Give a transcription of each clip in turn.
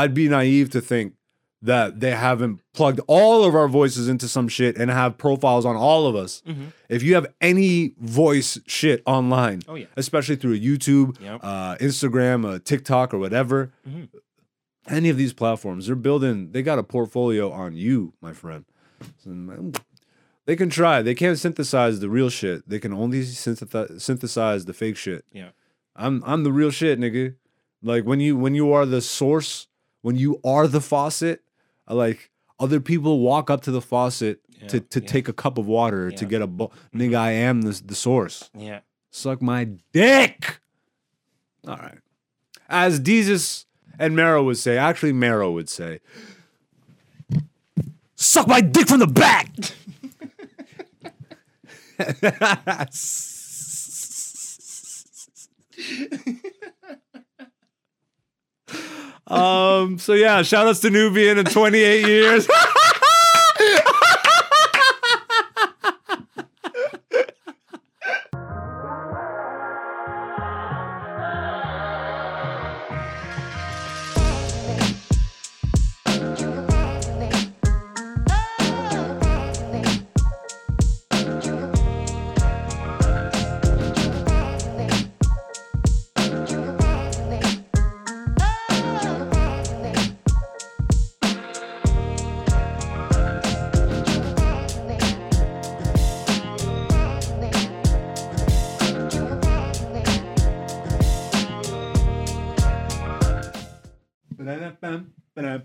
I'd be naive to think that they haven't plugged all of our voices into some shit and have profiles on all of us. Mhm. If you have any voice shit online, Oh yeah. especially through YouTube, Yep. uh, Instagram, uh, TikTok, or whatever, Mhm. any of these platforms, they're building, they got a portfolio on you, my friend. They can try. They can't synthesize the real shit. They can only synthesize, synthesize the fake shit. Yeah. I'm I'm the real shit, nigga. Like when you when you are the source, when you are the faucet, uh, like other people walk up to the faucet to, Yeah, to yeah. take a cup of water to get a bowl. Mm-hmm. Nigga, I am the, the source. Yeah. Suck my dick. All right. As Desus and Mero would say, actually Mero would say, suck my dick from the back. um, so yeah, shout outs to Nubian in 28 years.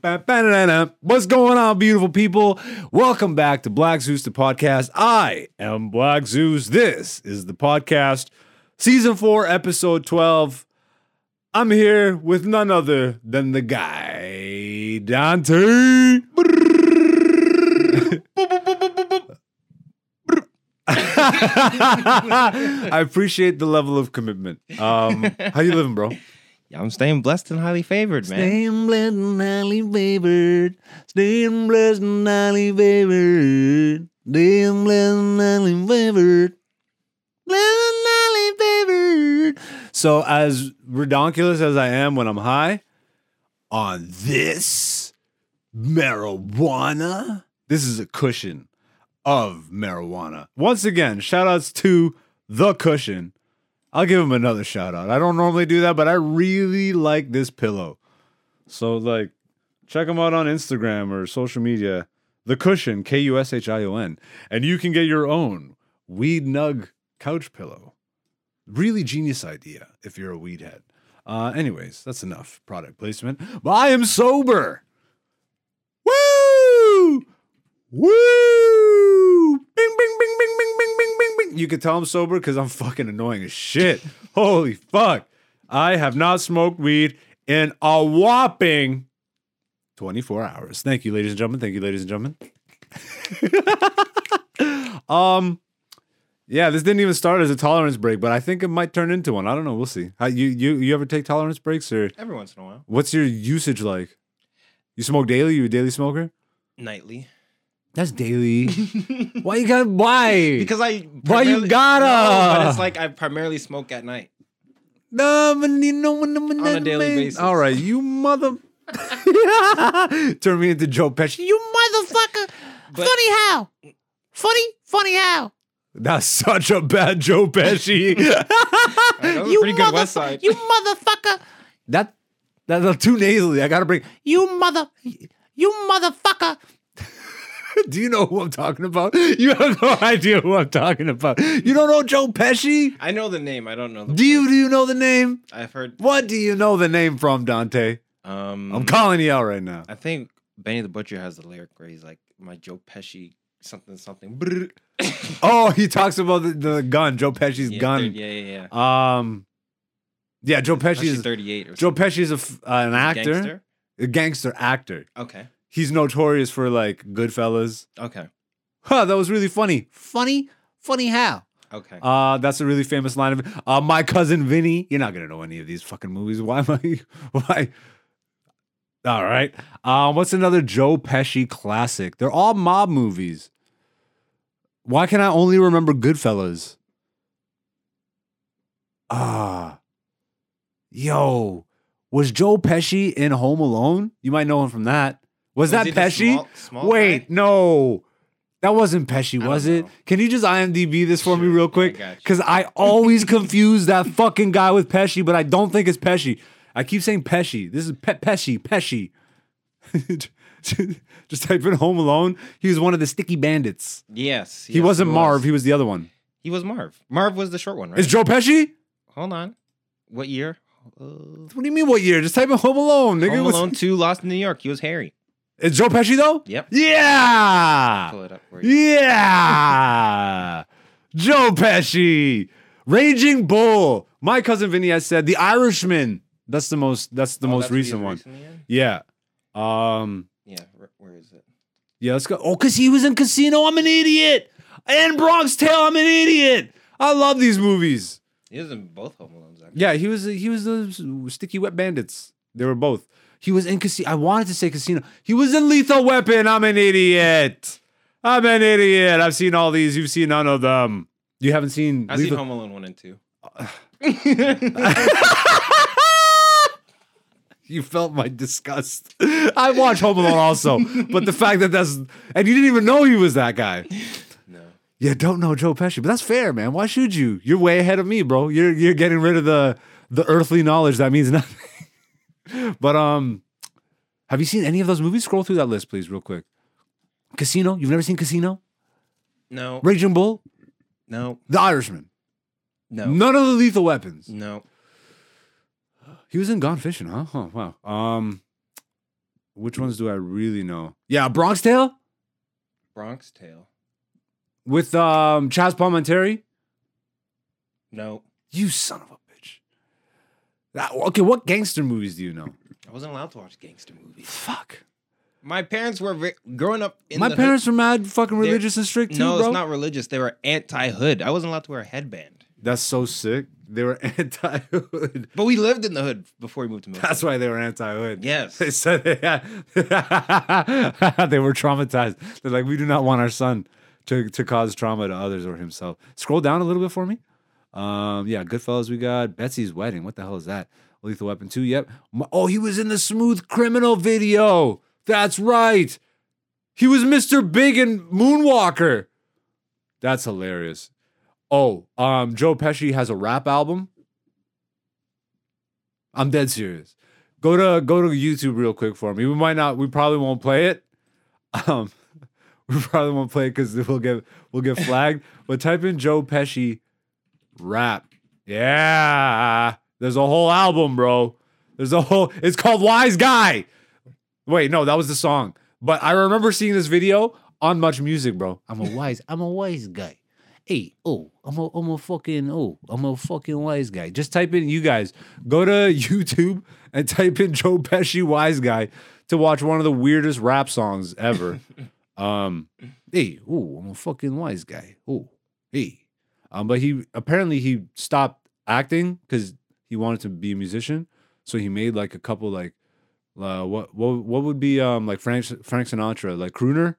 What's going on, beautiful people? Welcome back to Black Zeus, the podcast. I am Black Zeus. This is the podcast, season four, episode 12. I'm here with none other than the guy, Dante. I appreciate the level of commitment. Um, how you living, bro? Yeah, I'm staying blessed and highly favored, man. Staying blessed and highly favored. Staying blessed and highly favored. Staying blessed and highly favored. Blessed and highly favored. So, as redonkulous as I am when I'm high, on this marijuana, this is a cushion of marijuana. Once again, shout outs to the cushion. I'll give him another shout out. I don't normally do that, but I really like this pillow. So like check him out on Instagram or social media. The Cushion, K U S H I O N, and you can get your own weed nug couch pillow. Really genius idea if you're a weed head. Uh, anyways, that's enough product placement. But I am sober. Woo! Woo! Bing, bing, bing, bing, bing, bing. You can tell I'm sober because I'm fucking annoying as shit. Holy fuck. I have not smoked weed in a whopping 24 hours. Thank you, ladies and gentlemen. Thank you, ladies and gentlemen. um, yeah, this didn't even start as a tolerance break, but I think it might turn into one. I don't know. We'll see. How you you you ever take tolerance breaks or Every once in a while. what's your usage like? You smoke daily? You a daily smoker? Nightly. That's daily. why you got why? Because I Why you gotta? No, but it's like I primarily smoke at night. No, but you know, on a daily basis. All right, you mother. Turn me into Joe Pesci. You motherfucker. But- funny how? Funny, funny how? That's such a bad Joe Pesci. That was a pretty good West Side. You motherfucker. That that's too nasally. I gotta bring you mother, you motherfucker. Do you know who I'm talking about? You have no idea who I'm talking about. You don't know Joe Pesci? I know the name. I don't know the. Do you do you know the name? I've heard. What do you know the name from, Dante? Um, I'm calling you out right now. I think Benny the Butcher has the lyric where he's like, "My Joe Pesci something something." Oh, he talks about the, the gun, Joe Pesci's yeah, gun. Yeah, yeah, yeah. Um, yeah, Joe Pesci is 38 or Joe. Pesci is a uh, an actor, Gangster? a gangster actor. Okay. He's notorious for like Goodfellas. Okay. Huh, that was really funny. Funny, funny how? Okay. Uh, that's a really famous line of uh, my cousin Vinny. You're not gonna know any of these fucking movies. Why am I? Why? All right. Um, what's another Joe Pesci classic? They're all mob movies. Why can I only remember Goodfellas? Ah, yo, Was Joe Pesci in Home Alone? You might know him from that. Was, that he Pesci? small- small Wait, guy? no. That wasn't Pesci, was it? know. Can you just IMDb this for me real quick? Because I always confuse that fucking guy with Pesci, but I don't think it's Pesci. I keep saying Pesci. This is Pe- Pesci, Pesci. just type in Home Alone. He was one of the sticky bandits. Yes. He wasn't was. Marv. He was the other one. He was Marv. Marv was the short one, right? Is Joe Pesci? Hold on. What year? Uh, What do you mean? What year? Just type in Home Alone, nigga. Home Alone 2 Lost in New York. He was Harry. Is Joe Pesci though? Yep. Yeah. Pull it up for you. Yeah. Joe Pesci. Raging Bull. My cousin Vinny has said The Irishman. That's the most that's the Oh, most that's recent one. Yeah. Um Yeah. where- is it? yeah, let's go. Oh, cuz he was in Casino. I'm an idiot. And Bronx Tale. I'm an idiot. I love these movies. He was in both Home Alones, actually. Yeah, he was he was the Sticky Wet Bandits. They were both. He was in Casino. I wanted to say Casino. He was in Lethal Weapon. I'm an idiot. I'm an idiot. I've seen all these. You've seen none of them. You haven't seen I've seen Home Alone 1 and 2. you felt my disgust. I watched Home Alone also, but the fact that that's and you didn't even know he was that guy. No. Yeah, don't know Joe Pesci, but that's fair, man. Why should you? You're way ahead of me, bro. You're you're getting rid of the the earthly knowledge that means nothing. but um, have you seen any of those movies? Scroll through that list, please, real quick. Casino. You've never seen Casino? No. Raging Bull, No. The Irishman. No. None of the Lethal Weapons. No. He was in Gone Fishing, huh? Huh, wow. Um, which ones do I really know? Yeah, Bronx Tale Bronx Tale. with um Chazz Palminteri. No. You son of a okay, what gangster movies do you know? I wasn't allowed to watch gangster movies. Fuck. My parents were ve- growing up in My the parents were mad fucking They're- religious and strict too, No, bro. it's not religious. They were anti-hood. I wasn't allowed to wear a headband. That's so sick. They were anti-hood. But we lived in the hood before we moved to. That's why they were anti-hood. Yes. They said they, they were traumatized. They're like, we do not want our son to, to cause trauma to others or himself. Scroll down a little bit for me. Um, yeah, Goodfellas. We got Betsy's wedding. What the hell is that? Lethal Weapon two. Yep. Oh, he was in the Smooth Criminal video. That's right. He was Mr. Big and Moonwalker. That's hilarious. Oh, um, Joe Pesci has a rap album. I'm dead serious. Go to go to YouTube real quick for me. We might not. We probably won't play it. Um, we probably won't play it because we'll get we'll get flagged. but type in Joe Pesci rap. Yeah, there's a whole album, bro. There's a whole. It's called Wise Guy. Wait, no, that was the song. But I remember seeing this video on Much Music, bro. I'm a wise. I'm a wise guy. Hey, oh, I'm a, I'm a fucking, oh, I'm a fucking wise guy. Just type in, you guys, go to YouTube and type in Joe Pesci wise guy to watch one of the weirdest rap songs ever. um, hey, oh, I'm a fucking wise guy. Oh, hey. Um, but he apparently he stopped acting because he wanted to be a musician. So he made like a couple like, uh, what what what would be um like Frank Frank Sinatra like crooner?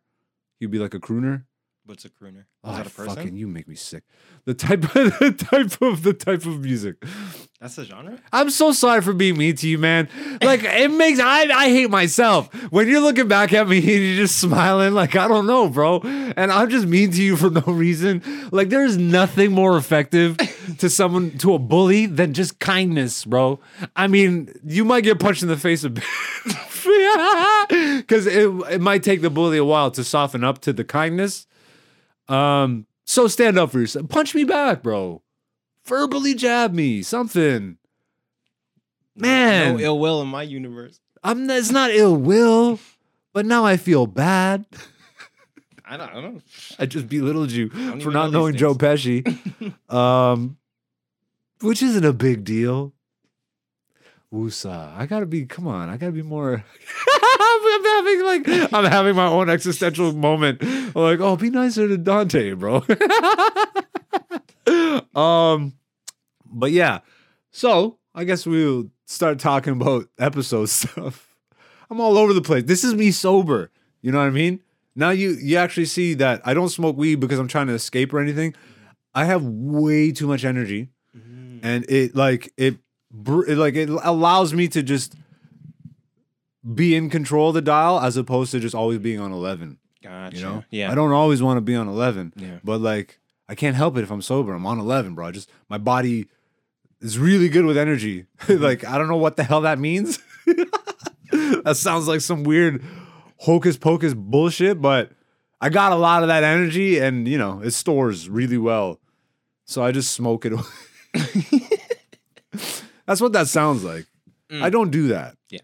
He'd be like a crooner. What's a crooner? Is Oh, that a person? fucking you make me sick. The type of the type of the type of music. That's the genre? I'm so sorry for being mean to you, man. Like it makes I I hate myself when you're looking back at me and you're just smiling. Like I don't know, bro, and I'm just mean to you for no reason. Like there's nothing more effective to someone to a bully than just kindness, bro. I mean, you might get punched in the face a bit. Because it, it might take the bully a while to soften up to the kindness. Um, so stand up for yourself. Punch me back, bro. Verbally jab me, something. Man, No ill will in my universe. I'm it's not ill will, but now I feel bad. I don't, I don't I just belittled you for not know knowing Joe Pesci. um, which isn't a big deal. Woosah. I gotta be, come on, I gotta be more. I'm having like, I'm having my own existential moment. I'm like, oh, be nicer to Dante, bro. um, but yeah. So I guess we'll start talking about episode stuff. I'm all over the place. This is me sober. You know what I mean? Now you you actually see that I don't smoke weed because I'm trying to escape or anything. I have way too much energy Mm. and it like it like it allows me to just be in control of the dial as opposed to just always being on 11 Gotcha. you know Yeah. i don't always want to be on 11 Yeah. but like i can't help it if i'm sober i'm on 11 bro just my body is really good with energy mm-hmm. like i don't know what the hell that means that sounds like some weird hocus pocus bullshit but i got a lot of that energy and you know it stores really well so i just smoke it away. that's what that sounds like Mm. i don't do that Yeah.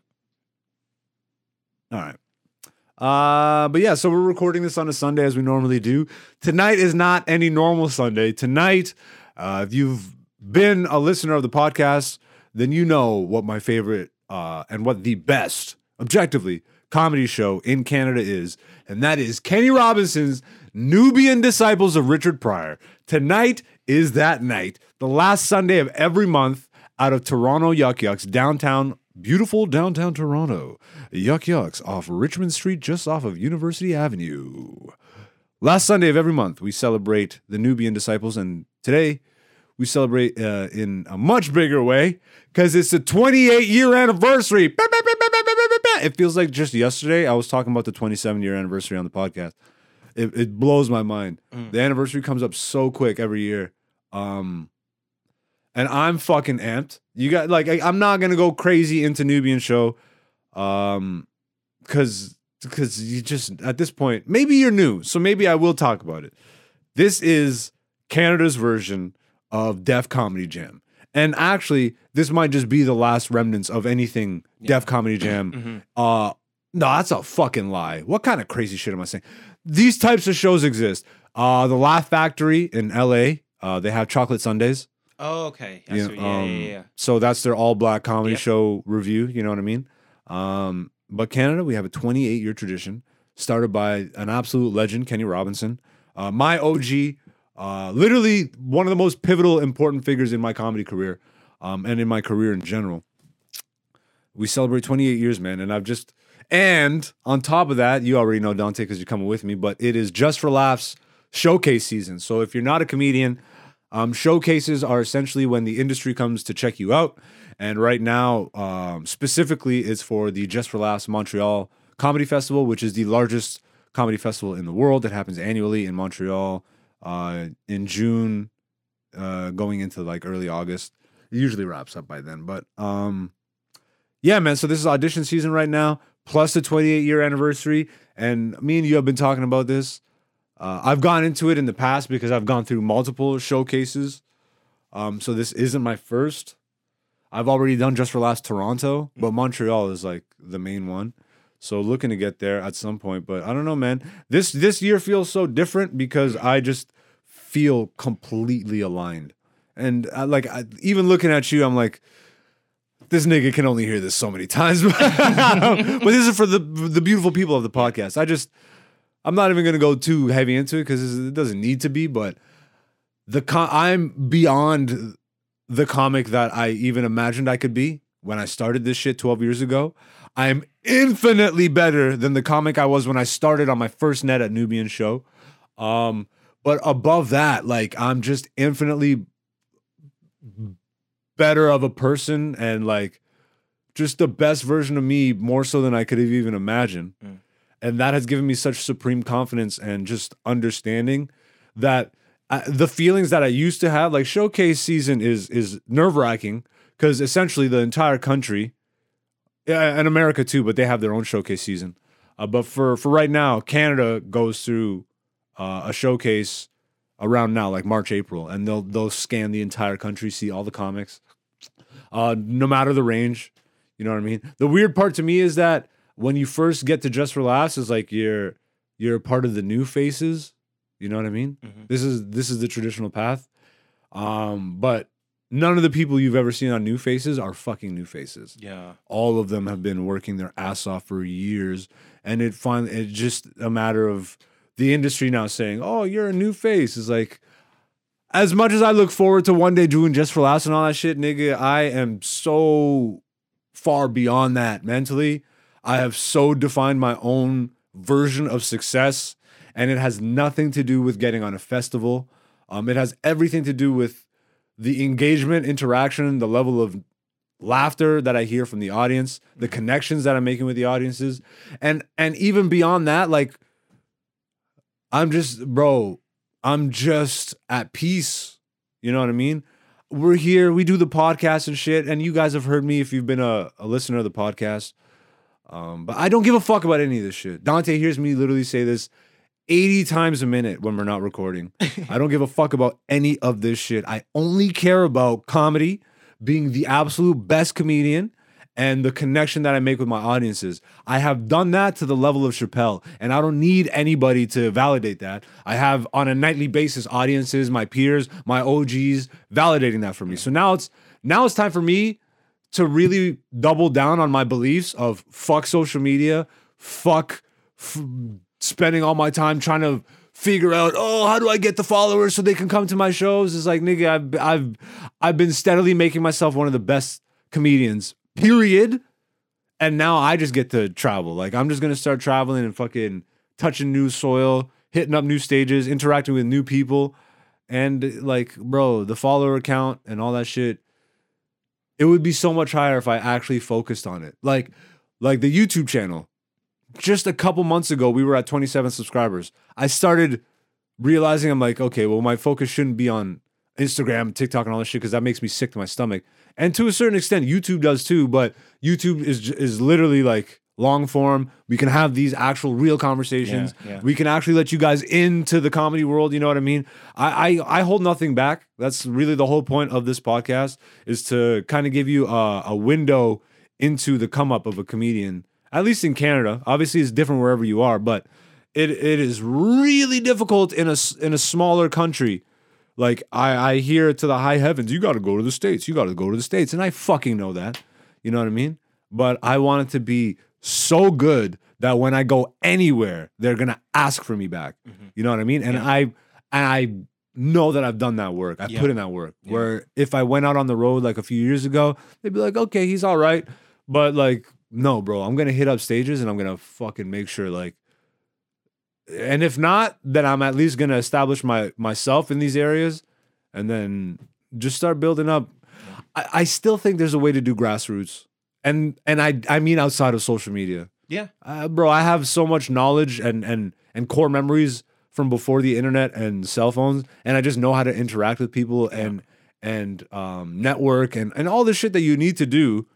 all right uh, but yeah, so we're recording this on a Sunday as we normally do. Tonight is not any normal Sunday. Tonight, uh, if you've been a listener of the podcast, then you know what my favorite uh, and what the best, objectively, comedy show in Canada is, and that is Kenny Robinson's Nubian Disciples of Richard Pryor. Tonight is that night, the last Sunday of every month, out of Toronto Yuk Yuk's, downtown, beautiful downtown Toronto. Yuk Yuk's off Richmond Street, just off of University Avenue. Last Sunday of every month, we celebrate the Nubian Disciples, and today we celebrate uh, in a much bigger way because it's the 28 year anniversary. It feels like just yesterday I was talking about the 27 year anniversary on the podcast. It, it blows my mind. The anniversary comes up so quick every year. Um, and I'm fucking amped. You got like I, I'm not gonna go crazy into Nubian show, um, because because you just at this point maybe you're new, so maybe I will talk about it. This is Canada's version of Def Comedy Jam, and actually this might just be the last remnants of anything Def Comedy Jam. Mhm. Uh, no, that's a fucking lie. What kind of crazy shit am I saying? These types of shows exist. Uh, the Laugh Factory in L.A. Uh, they have chocolate Sundays. Oh, okay. I Yeah, see- yeah, um, yeah, yeah. So that's their all black comedy Yep. show review. You know what I mean? Um, but Canada, we have a 28 year tradition started by an absolute legend, Kenny Robinson. Uh, my OG, uh, literally one of the most pivotal, important figures in my comedy career um, and in my career in general. We celebrate 28 years, man. And I've just, and on top of that, you already know Dante because you're coming with me, but it is just for laughs showcase season. So if you're not a comedian, um, showcases are essentially when the industry comes to check you out. And right now, um, specifically, it's for the Just for Laughs Montreal Comedy Festival, which is the largest comedy festival in the world that happens annually in Montreal uh, in June, uh, going into like early August. It usually wraps up by then. But um, yeah, man. So this is audition season right now, plus the 28 year anniversary. And me and you have been talking about this. Uh, I've gone into it in the past because I've gone through multiple showcases. Um, so this isn't my first. I've already done just for laughs Toronto, but Montreal is like the main one. So looking to get there at some point, but I don't know, man. This this year feels so different because I just feel completely aligned, and I, like I, even looking at you, I'm like, this nigga can only hear this so many times. but this is for the the beautiful people of the podcast. I just I'm not even gonna go too heavy into it because it doesn't need to be. But the I'm beyond the comic that I even imagined I could be when I started this shit 12 years ago. I'm infinitely better than the comic I was when I started on my first net at Nubian Show. Um, but above that, like I'm just infinitely better of a person and like just the best version of me more so than I could have even imagined. Mm. And that has given me such supreme confidence and just understanding that I, the feelings that I used to have, like showcase season is is nerve wracking because essentially the entire country, and America too, but they have their own showcase season. Uh, but for for right now, Canada goes through uh, a showcase around now, like March, April, and they'll they'll scan the entire country, see all the comics, uh, no matter the range. You know what I mean? The weird part to me is that when you first get to Just for Laughs, is like you're you're part of the new faces. You know what I mean? Mhm. This is this is the traditional path. Um, but none of the people you've ever seen on New Faces are fucking new faces Yeah. all of them have been working their ass off for years and it finally it's just a matter of the industry now saying oh you're a new face is like as much as i look forward to one day doing just for laughs and all that shit nigga i am so far beyond that mentally i have so defined my own version of success and it has nothing to do with getting on a festival um, it has everything to do with the engagement, interaction, the level of laughter that I hear from the audience, the connections that I'm making with the audiences, and and even beyond that, like I'm just, bro, I'm just at peace. You know what I mean? We're here, we do the podcast and shit, and you guys have heard me if you've been a, a listener of the podcast. Um, but I don't give a fuck about any of this shit. Dante hears me literally say this 80 times a minute when we're not recording. I don't give a fuck about any of this shit. I only care about comedy, being the absolute best comedian, and the connection that I make with my audiences. I have done that to the level of Chappelle, and I don't need anybody to validate that. I have on a nightly basis audiences, my peers, my OGs validating that for me. So now it's now it's time for me to really double down on my beliefs of fuck social media, fuck f- spending all my time trying to figure out oh how do I get the followers so they can come to my shows. It's like nigga, I've I've I've been steadily making myself one of the best comedians. Period. And now I just get to travel. Like I'm just gonna start traveling and fucking touching new soil, hitting up new stages, interacting with new people, and like, bro, the follower count and all that shit it would be so much higher if I actually focused on it. Like, like the YouTube channel. Just a couple months ago, we were at 27 subscribers. I started realizing I'm like, okay, well, my focus shouldn't be on Instagram, TikTok, and all this shit because that makes me sick to my stomach. And to a certain extent, YouTube does too. But YouTube is is literally like long form. We can have these actual real conversations. Yeah, yeah. We can actually let you guys into the comedy world. You know what I mean? I, I I hold nothing back. That's really the whole point of this podcast is to kind of give you a, a window into the come up of a comedian. At least in Canada, obviously it's different wherever you are, but it it is really difficult in a in a smaller country. Like I I hear to the high heavens, you got to go to the states. You got to go to the states, and I fucking know that. You know what I mean? But I want it to be so good that when I go anywhere, they're gonna ask for me back. Mm-hmm. You know what I mean? And Yeah. I and I know that I've done that work. I Yeah. put in that work. Yeah. Where if I went out on the road like a few years ago, they'd be like, okay, he's all right. But like, no, bro, I'm gonna hit up stages and I'm gonna fucking make sure like and if not, then I'm at least gonna establish my myself in these areas and then just start building up. I, I still think there's a way to do grassroots. And and I I mean outside of social media. Yeah. Uh, bro, I have so much knowledge and and and core memories from before the internet and cell phones, and I just know how to interact with people and and um, network and and all the shit that you need to do,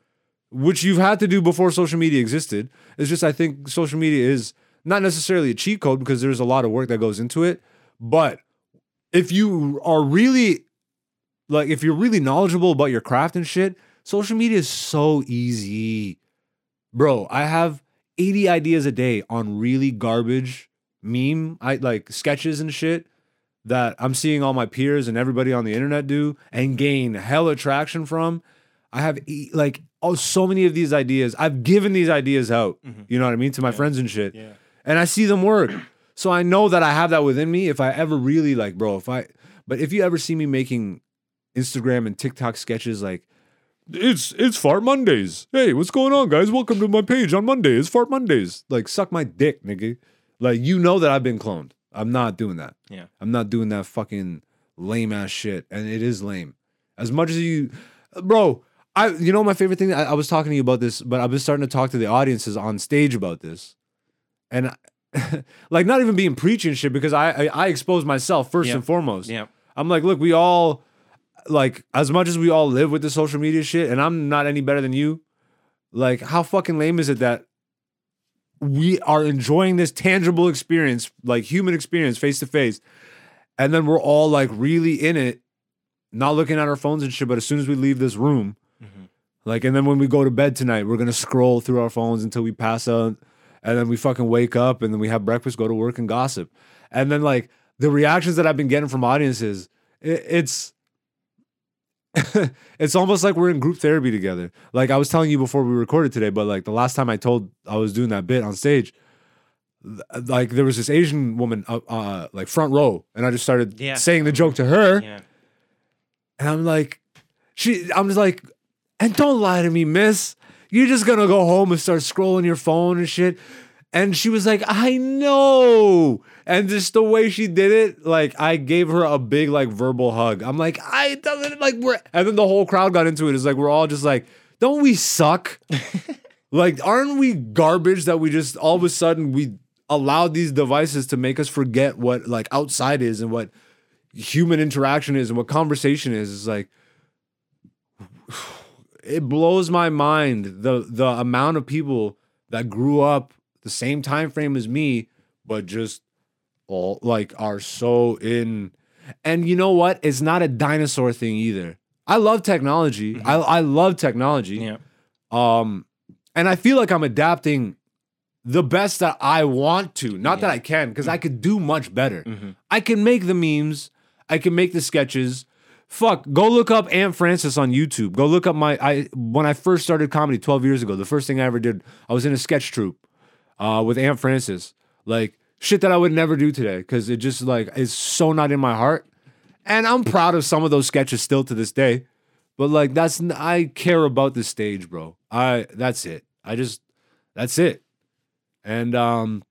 which you've had to do before social media existed. It's just I think social media is not necessarily a cheat code because there's a lot of work that goes into it, but if you are really like if you're really knowledgeable about your craft and shit, social media is so easy. Bro, I have 80 ideas a day on really garbage meme, I like sketches and shit that I'm seeing all my peers and everybody on the internet do and gain hell attraction from. I have like oh so many of these ideas. I've given these ideas out, Mhm. you know what I mean, to my Yeah. friends and shit Yeah. and I see them work. So I know that I have that within me. If I ever really like, bro, if I, but if you ever see me making Instagram and TikTok sketches, like it's it's Fart Mondays. Hey, what's going on, guys? Welcome to my page on Monday. It's Fart Mondays. Like, suck my dick, nigga. Like, you know that I've been cloned. I'm not doing that. Yeah. I'm not doing that fucking lame ass shit, and it is lame. As much as you, bro. I, you know, my favorite thing. I, I was talking to you about this, but I've been starting to talk to the audiences on stage about this, and like not even being preaching shit because I I, I expose myself first Yeah. and foremost. Yeah. I'm like, look, we all like as much as we all live with the social media shit, and I'm not any better than you. Like, how fucking lame is it that we are enjoying this tangible experience, like human experience, face to face, and then we're all like really in it, not looking at our phones and shit. But as soon as we leave this room, Mhm. like, and then when we go to bed tonight, we're gonna scroll through our phones until we pass out, and then we fucking wake up, and then we have breakfast, go to work, and gossip, and then like the reactions that I've been getting from audiences, it, it's it's almost like we're in group therapy together. Like I was telling you before we recorded today, but like the last time I told I was doing that bit on stage, th- like there was this Asian woman, uh, uh like front row, and I just started Yeah. saying the joke to her, Yeah. and I'm like, she, I'm just like, and don't lie to me, miss. You're just gonna go home and start scrolling your phone and shit. And she was like, I know. And just the way she did it, like I gave her a big like verbal hug. I'm like, I doesn't like we're and then the whole crowd got into it. It's like we're all just like don't we suck? like, aren't we garbage that we just all of a sudden we allowed these devices to make us forget what like outside is and what human interaction is and what conversation is? It's like it blows my mind the the amount of people that grew up the same time frame as me, but just all like are so in. And you know what? It's not a dinosaur thing either. I love technology. I I love technology. Yeah. Um, and I feel like I'm adapting the best that I want to. Not that I can, because I could do much better. Mhm. I can make the memes. I can make the sketches. Fuck, go look up Aunt Francis on YouTube. Go look up my I when I first started comedy 12 years ago. The first thing I ever did, I was in a sketch troupe uh, with Aunt Frances. Like shit that I would never do today because it just like is so not in my heart. And I'm proud of some of those sketches still to this day. But like that's I care about the stage, bro. I that's it. I just that's it. And um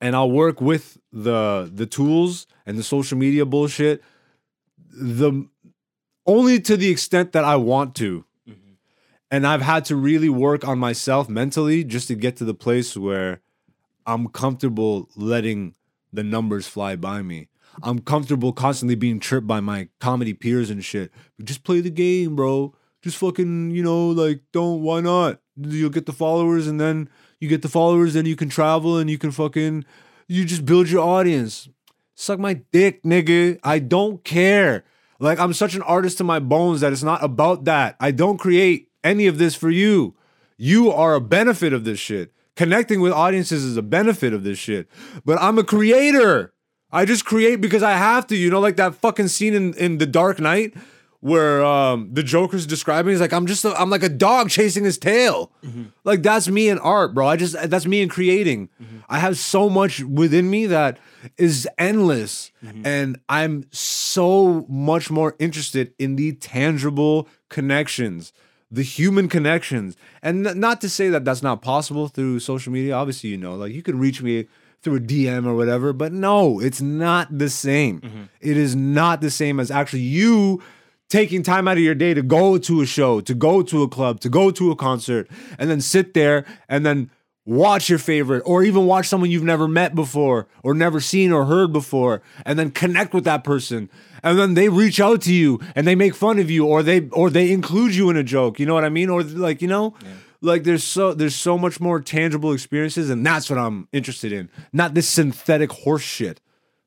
and I'll work with the the tools and the social media bullshit the only to the extent that I want to. And I've had to really work on myself mentally just to get to the place where I'm comfortable letting the numbers fly by me. I'm comfortable constantly being tripped by my comedy peers and shit. Just play the game, bro. Just fucking, you know, like don't why not? You'll get the followers and then you get the followers, then you can travel and you can fucking you just build your audience. Suck my dick, nigga. I don't care. Like I'm such an artist to my bones that it's not about that. I don't create any of this for you. You are a benefit of this shit. Connecting with audiences is a benefit of this shit. But I'm a creator. I just create because I have to. You know, like that fucking scene in, in The Dark Knight where um, the Joker's describing. He's like, I'm just, I'm like a dog chasing his tail. Mm-hmm. Like that's me in art, bro. I just, that's me in creating. Mm-hmm. I have so much within me that is endless, mm-hmm. and I'm so much more interested in the tangible connections, the human connections, and not to say that that's not possible through social media. Obviously, you know, like you can reach me through a DM or whatever, but no, it's not the same. Mm-hmm. It is not the same as actually you taking time out of your day to go to a show, to go to a club, to go to a concert, and then sit there and then watch your favorite or even watch someone you've never met before or never seen or heard before and then connect with that person. And then they reach out to you and they make fun of you or they or they include you in a joke. You know what i mean? Or like you know like there's so there's so much more tangible experiences and that's what i'm interested in. Not this synthetic horse shit.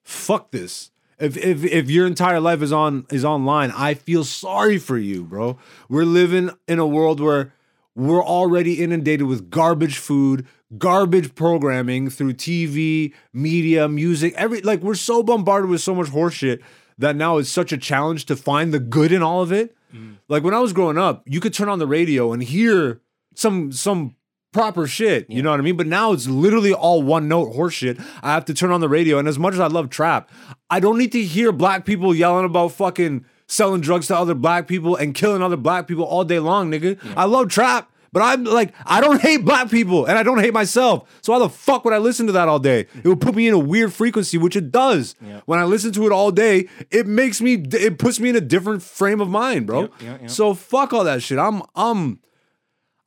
Fuck this. If, if if your entire life is on is online i feel sorry for you bro. We're living in a world where we're already inundated with garbage food garbage programming through tv media music every like we're so bombarded with so much horseshit that now it's such a challenge to find the good in all of it mm. like when i was growing up you could turn on the radio and hear some some proper shit. You know what I mean? But now it's literally all one note horseshit. I have to turn on the radio. And as much as I love trap, I don't need to hear black people yelling about fucking selling drugs to other black people and killing other black people all day long, nigga. I love trap. But I'm like, I don't hate black people and I don't hate myself. So why the fuck would I listen to that all day? It would put me in a weird frequency, which it does. Yeah. When I listen to it all day, it makes me, it puts me in a different frame of mind, bro. Yep. So fuck all that shit. I'm, I'm,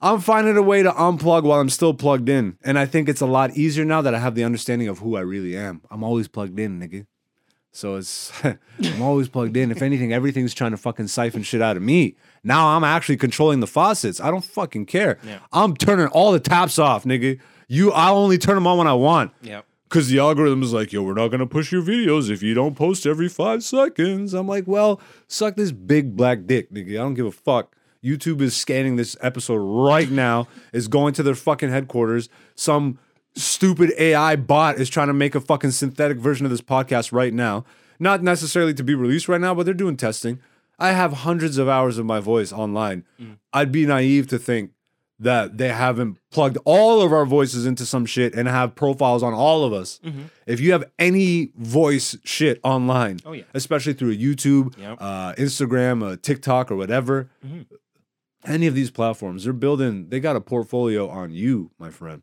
I'm finding a way to unplug while I'm still plugged in. And I think it's a lot easier now that I have the understanding of who I really am. I'm always plugged in, nigga. So it's I'm always plugged in. If anything, everything's trying to fucking siphon shit out of me. Now I'm actually controlling the faucets. I don't fucking care. Yeah. I'm turning all the taps off, nigga. You I'll only turn them on when I want. Yep. Cause the algorithm is like, yo, we're not gonna push your videos if you don't post every five seconds. I'm like, well, suck this big black dick, nigga. I don't give a fuck. YouTube is scanning this episode right now, is going to their fucking headquarters. Some stupid AI bot is trying to make a fucking synthetic version of this podcast right now. Not necessarily to be released right now, but they're doing testing. I have hundreds of hours of my voice online. I'd be naive to think that they haven't plugged all of our voices into some shit and have profiles on all of us. If you have any voice shit online, Oh, yeah. especially through YouTube, Yep. uh, Instagram, uh, TikTok, or whatever, any of these platforms, they're building, they got a portfolio on you, my friend.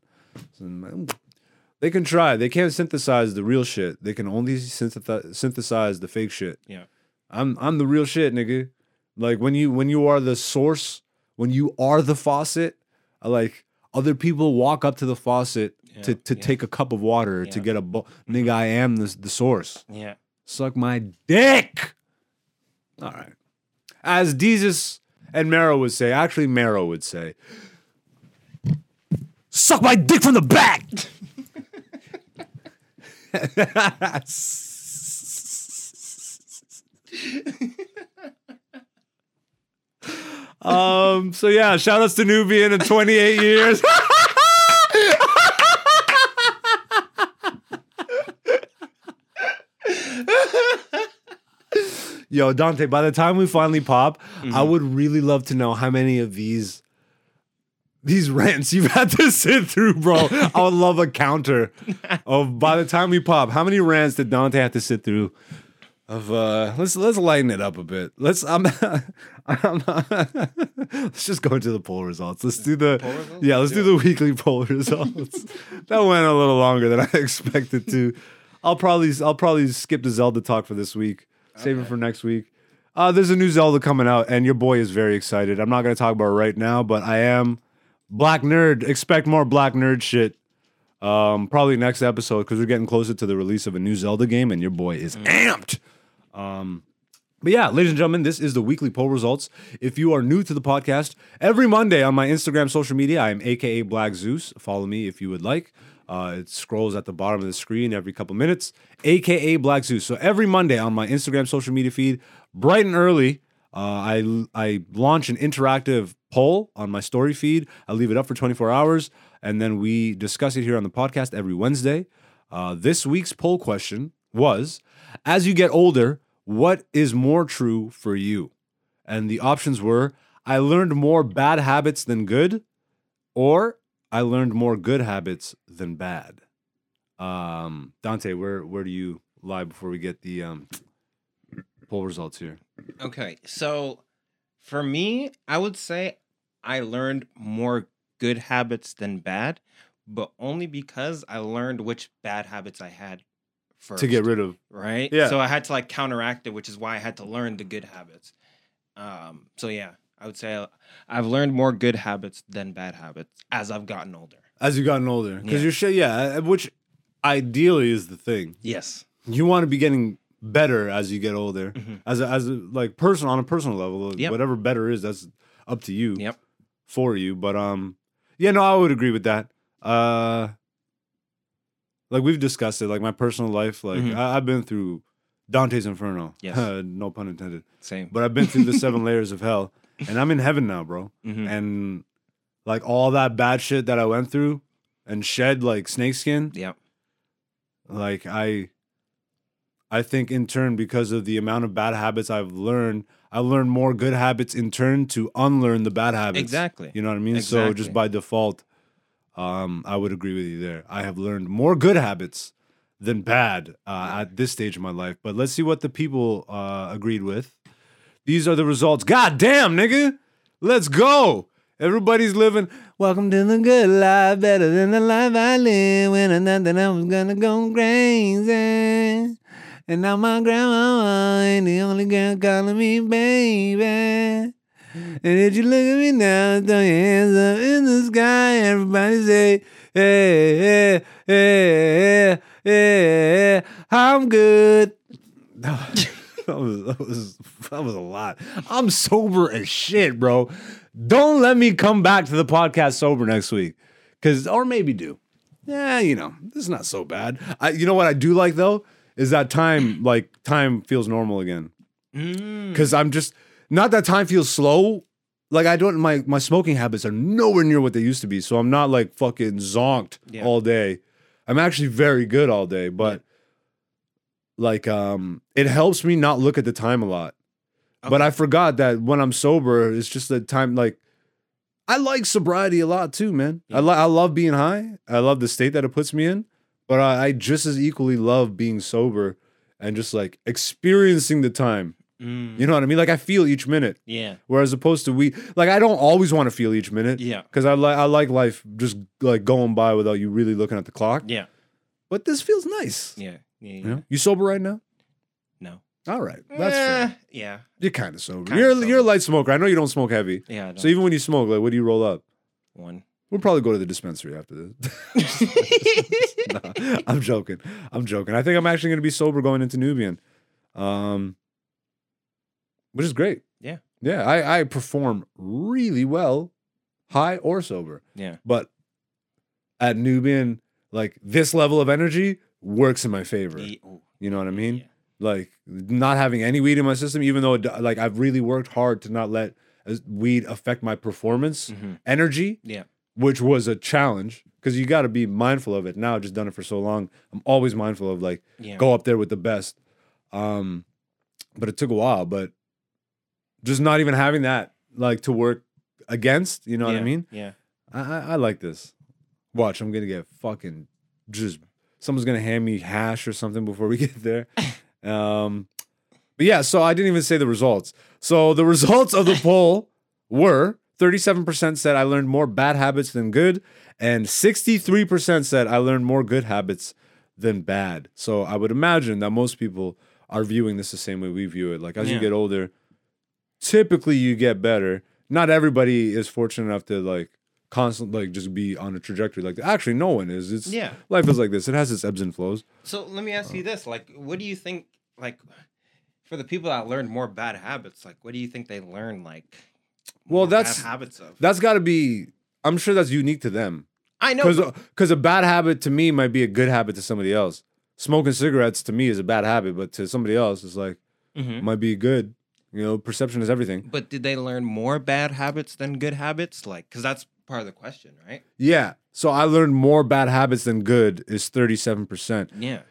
They can try. They can't synthesize the real shit. They can only synthesize, synthesize the fake shit. Yeah. I'm I'm the real shit, nigga. Like when you when you are the source, when you are the faucet, like other people walk up to the faucet to, Yeah, to yeah. take a cup of water to get a bowl. Mm-hmm. Nigga, I am the, the source. Yeah. Suck my dick. All right. As Desus and Mero would say, actually, Mero would say, suck my dick from the back. um, so yeah, shout outs to Nubian in 28 years. Yo, Dante, by the time we finally pop, I would really love to know how many of these these rants you've had to sit through, bro. I would love a counter of by the time we pop, how many rants did Dante have to sit through? Of uh let's let's lighten it up a bit. Let's I'm, I'm let's just go into the poll results. Let's do the results? yeah, let's do the weekly poll results. that went a little longer than I expected to. I'll probably I'll probably skip the Zelda talk for this week. Save it for next week. Uh, there's a new Zelda coming out, and your boy is very excited. I'm not gonna talk about it right now, but I am. Black nerd. Expect more black nerd shit. Um, probably next episode because we're getting closer to the release of a new Zelda game, and your boy is amped. Um, but yeah, ladies and gentlemen, this is the weekly poll results. If you are new to the podcast, every Monday on my Instagram social media, I am AKA Black Zeus. Follow me if you would like. Uh, it scrolls at the bottom of the screen every couple minutes, AKA Black Zeus. So every Monday on my Instagram social media feed, bright and early, uh, I I launch an interactive poll on my story feed. I leave it up for 24 hours, and then we discuss it here on the podcast every Wednesday. Uh, this week's poll question was: As you get older, what is more true for you? And the options were: I learned more bad habits than good, or I learned more good habits than bad. Um, Dante, where where do you lie before we get the um, poll results here? Okay, so for me, I would say I learned more good habits than bad, but only because I learned which bad habits I had first. To get rid of right? Yeah. So I had to like counteract it, which is why I had to learn the good habits. Um, so yeah, I would say I've learned more good habits than bad habits as I've gotten older. as you've gotten older because Yeah. you're shit. Yeah, uh, which ideally is the thing. Yes. You want to be getting better as you get older, Mhm. as a, as a, like person on a personal level. Yep. Whatever better is, that's up to you. Yep. For you, but um, yeah, no, I would agree with that. Uh, like we've discussed it, like my personal life, like Mhm. I, I've been through Dante's Inferno. Yes. no pun intended. Same. But I've been through the seven layers of hell, and I'm in heaven now, bro. Mhm. And like all that bad shit that I went through and shed like snakeskin, Yep. like I I think in turn because of the amount of bad habits I've learned, I learned more good habits in turn to unlearn the bad habits. Exactly. You know what I mean? Exactly. So just by default, um, I would agree with you there. I have learned more good habits than bad uh, at this stage of my life. But let's see what the people uh, agreed with. These are the results. God damn, nigga. Let's go. Everybody's living. Welcome to the good life, better than the life I live when I thought that I was gonna go crazy. And now my grandma ain't the only girl calling me baby. And if you look at me now, throw your hands up in the sky. Everybody say, hey, hey, hey, hey, I'm good. That was, that was that was a lot. I'm sober as shit, bro. Don't let me come back to the podcast sober next week, cause or maybe do. Yeah, you know this is not so bad. I, you know what I do like though is that time like time feels normal again Mm. because I'm just not that time feels slow. Like I don't my my smoking habits are nowhere near what they used to be, so I'm not like fucking zonked Yeah. all day. I'm actually very good all day, but like um it helps me not look at the time a lot. But Okay. I forgot that when I'm sober, it's just the time like I like sobriety a lot too, man. I Yeah. li- I love being high. I love the state that it puts me in, but I, I just as equally love being sober and just like experiencing the time. Mm. You know what I mean? Like I feel each minute. Yeah. Whereas opposed to we like I don't always want to feel each minute. Yeah. Because I like I like life just like going by without you really looking at the clock. Yeah. But this feels nice. Yeah. Yeah. You, know? you sober right now? No. All right, that's fair. Eh, Yeah. You're kind of sober. Kinda you're sober. you're a light smoker. I know you don't smoke heavy. Yeah. I So even when you smoke, like, what do you roll up? one. We'll probably go to the dispensary after this. Nah, I'm joking. I'm joking. I think I'm actually going to be sober going into Nubian, um, which is great. Yeah. Yeah. I, I perform really well, high or sober. Yeah. But at Nubian, like this level of energy works in my favor. You know what I mean? yeah. Like not having any weed in my system, even though it, like I've really worked hard to not let uh, weed affect my performance, Mhm. energy Yeah. Which was a challenge because you got to be mindful of it. Now I've just done it for so long. I'm always mindful of like Yeah. go up there with the best. Um, but it took a while. But just not even having that like to work against. You know what I mean? Yeah. I, I I like this. Watch, I'm gonna get fucking just someone's gonna hand me hash or something before we get there. Um, but yeah, so I didn't even say the results. So the results of the poll were 37% said I learned more bad habits than good, and 63% said I learned more good habits than bad. So I would imagine that most people are viewing this the same way we view it. Like as you get older, typically you get better. Not everybody is fortunate enough to like constantly like just be on a trajectory like that. Actually, no one is. It's Yeah. life is like this. It has its ebbs and flows. So let me ask you um, this: like, what do you think? Like, for the people that learned more bad habits, like, what do you think they learned? Like, Well, that's- habits of. That's got to be. I'm sure that's unique to them. I know. Because because a bad habit to me might be a good habit to somebody else. Smoking cigarettes to me is a bad habit, but to somebody else, it's like Mhm. might be good. You know, perception is everything. But did they learn more bad habits than good habits? Like, because that's part of the question, right? Yeah. So I learned more bad habits than good is 37%. Yeah.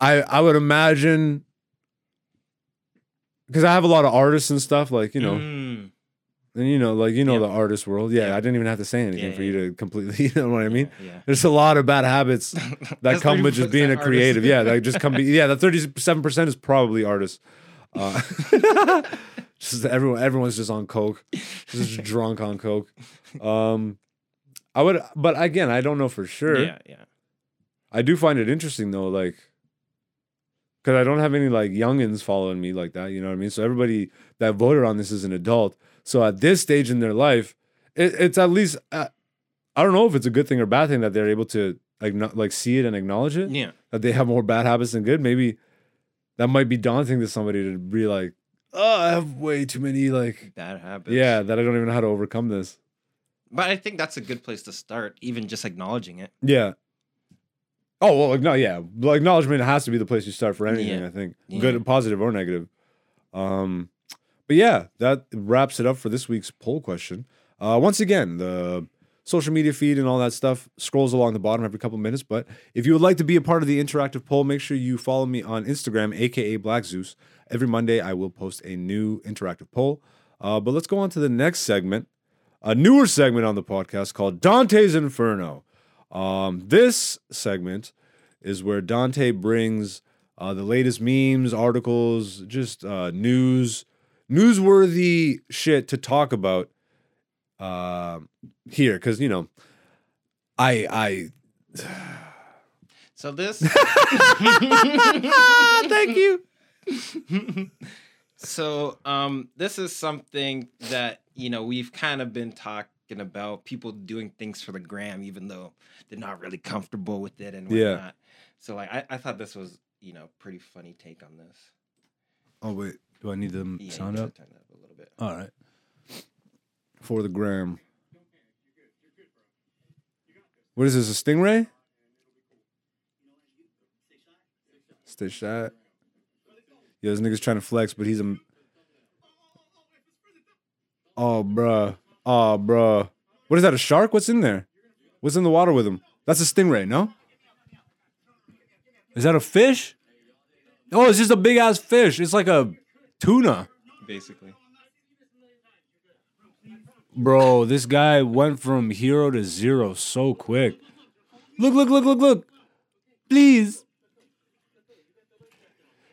I I would imagine because I have a lot of artists and stuff like you know, Mm, and you know, like you know Yeah. the artist world. Yeah, Yeah. I didn't even have to say anything Yeah, for you to completely. You know what I mean? Yeah. There's a lot of bad habits that come with just being a creative. Yeah, that just come. Be, yeah, that thirty-seven percent is probably artists. Uh, just everyone, everyone's just on coke, just drunk on coke. Um, I would, but again, I don't know for sure. Yeah. Yeah. I do find it interesting though, like, because I don't have any like youngins following me like that. You know what I mean? So everybody that voted on this is an adult. So at this stage in their life, it, it's at least uh, I don't know if it's a good thing or bad thing that they're able to like not, like see it and acknowledge it. Yeah. That they have more bad habits than good. Maybe that might be daunting to somebody to be like, oh, I have way too many like. Bad habits. Yeah, that I don't even know how to overcome this. But I think that's a good place to start, even just acknowledging it. Yeah. Oh well, like, no, yeah. Acknowledgement has to be the place you start for anything. Yeah. I think, Yeah. good, positive or negative. Um, but yeah, that wraps it up for this week's poll question. Uh, once again, the social media feed and all that stuff scrolls along the bottom every couple minutes. But if you would like to be a part of the interactive poll, make sure you follow me on Instagram, aka Black Zeus. Every Monday, I will post a new interactive poll. Uh, but let's go on to the next segment, a newer segment on the podcast called Dante's Inferno. Um, this segment is where Dante brings uh, the latest memes, articles, just uh, news, newsworthy shit to talk about uh, here, because you know, I I. So this. Thank you. so um this is something that you know we've kind of been talking about people doing things for the gram even though they're not really comfortable with it and Yeah. So like I, I thought this was you know pretty funny take on this. Oh wait, do I need them Yeah, sound up? Turn up a little bit. All right. For the gram. What is this? A stingray? Stay shot. Yo, this nigga's trying to flex, but he's a. Oh, bruh. Oh, bruh. What is that? A shark? What's in there? What's in the water with him? That's a stingray, no? Is that a fish? Oh, it's just a big ass fish. It's like a tuna. Basically. Bro, this guy went from hero to zero so quick. Look, look, look, look, look. Please.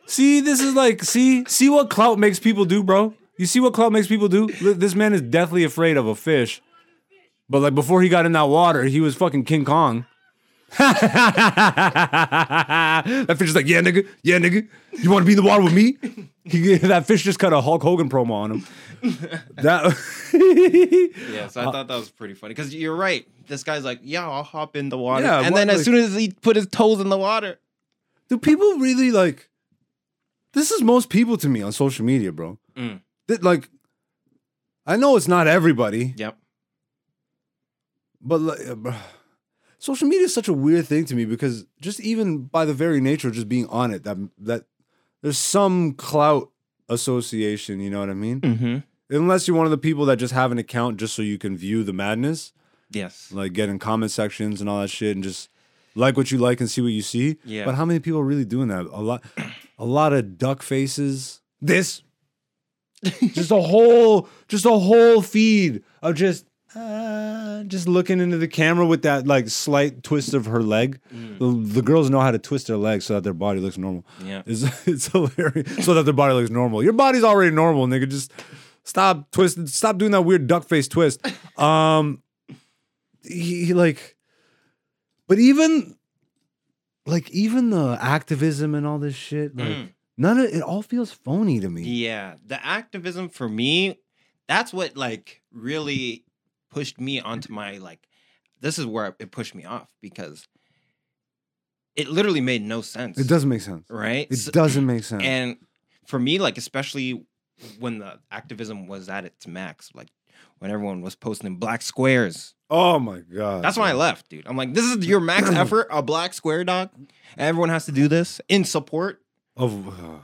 See, this is like, see, see what clout makes people do, bro? You see what clout makes people do? This man is deathly afraid of a fish. But like before he got in that water, he was fucking King Kong. that fish is like, yeah, nigga, yeah, nigga. You want to be in the water with me? That fish just cut a Hulk Hogan promo on him. That Yeah, so I thought that was pretty funny because you're right. This guy's like, yeah, I'll hop in the water, Yeah, and what, then as like- soon as he put his toes in the water, do people really like? This is most people to me on social media, bro. Mm. That like, I know it's not everybody, yep, but like, uh, social media is such a weird thing to me because just even by the very nature of just being on it, that that there's some clout association. You know what I mean? mm-hmm. Unless you're one of the people that just have an account just so you can view the madness, yes, like get in comment sections and all that shit, and just like what you like and see what you see. Yeah. But how many people are really doing that? A lot, a lot of duck faces. This, just a whole, just a whole feed of just, uh, just looking into the camera with that like slight twist of her leg. Mm. The, the girls know how to twist their legs so that their body looks normal. yeah, It's, it's hilarious. So that their body looks normal. Your body's already normal, nigga. Just stop twisting. Stop doing that weird duck face twist. Um, he, he, like, but even like even the activism and all this shit, like Mm. none of it all feels phony to me. yeah. The activism for me, that's what like really pushed me onto my like. This is where it pushed me off because it literally made no sense. It doesn't make sense. right? It So- doesn't make sense. And for me, like especially when the activism was at its max, like when everyone was posting black squares. oh my god, That's why I left, dude. I'm like, this is your max effort, a black square dog. Everyone has to do this in support, of uh,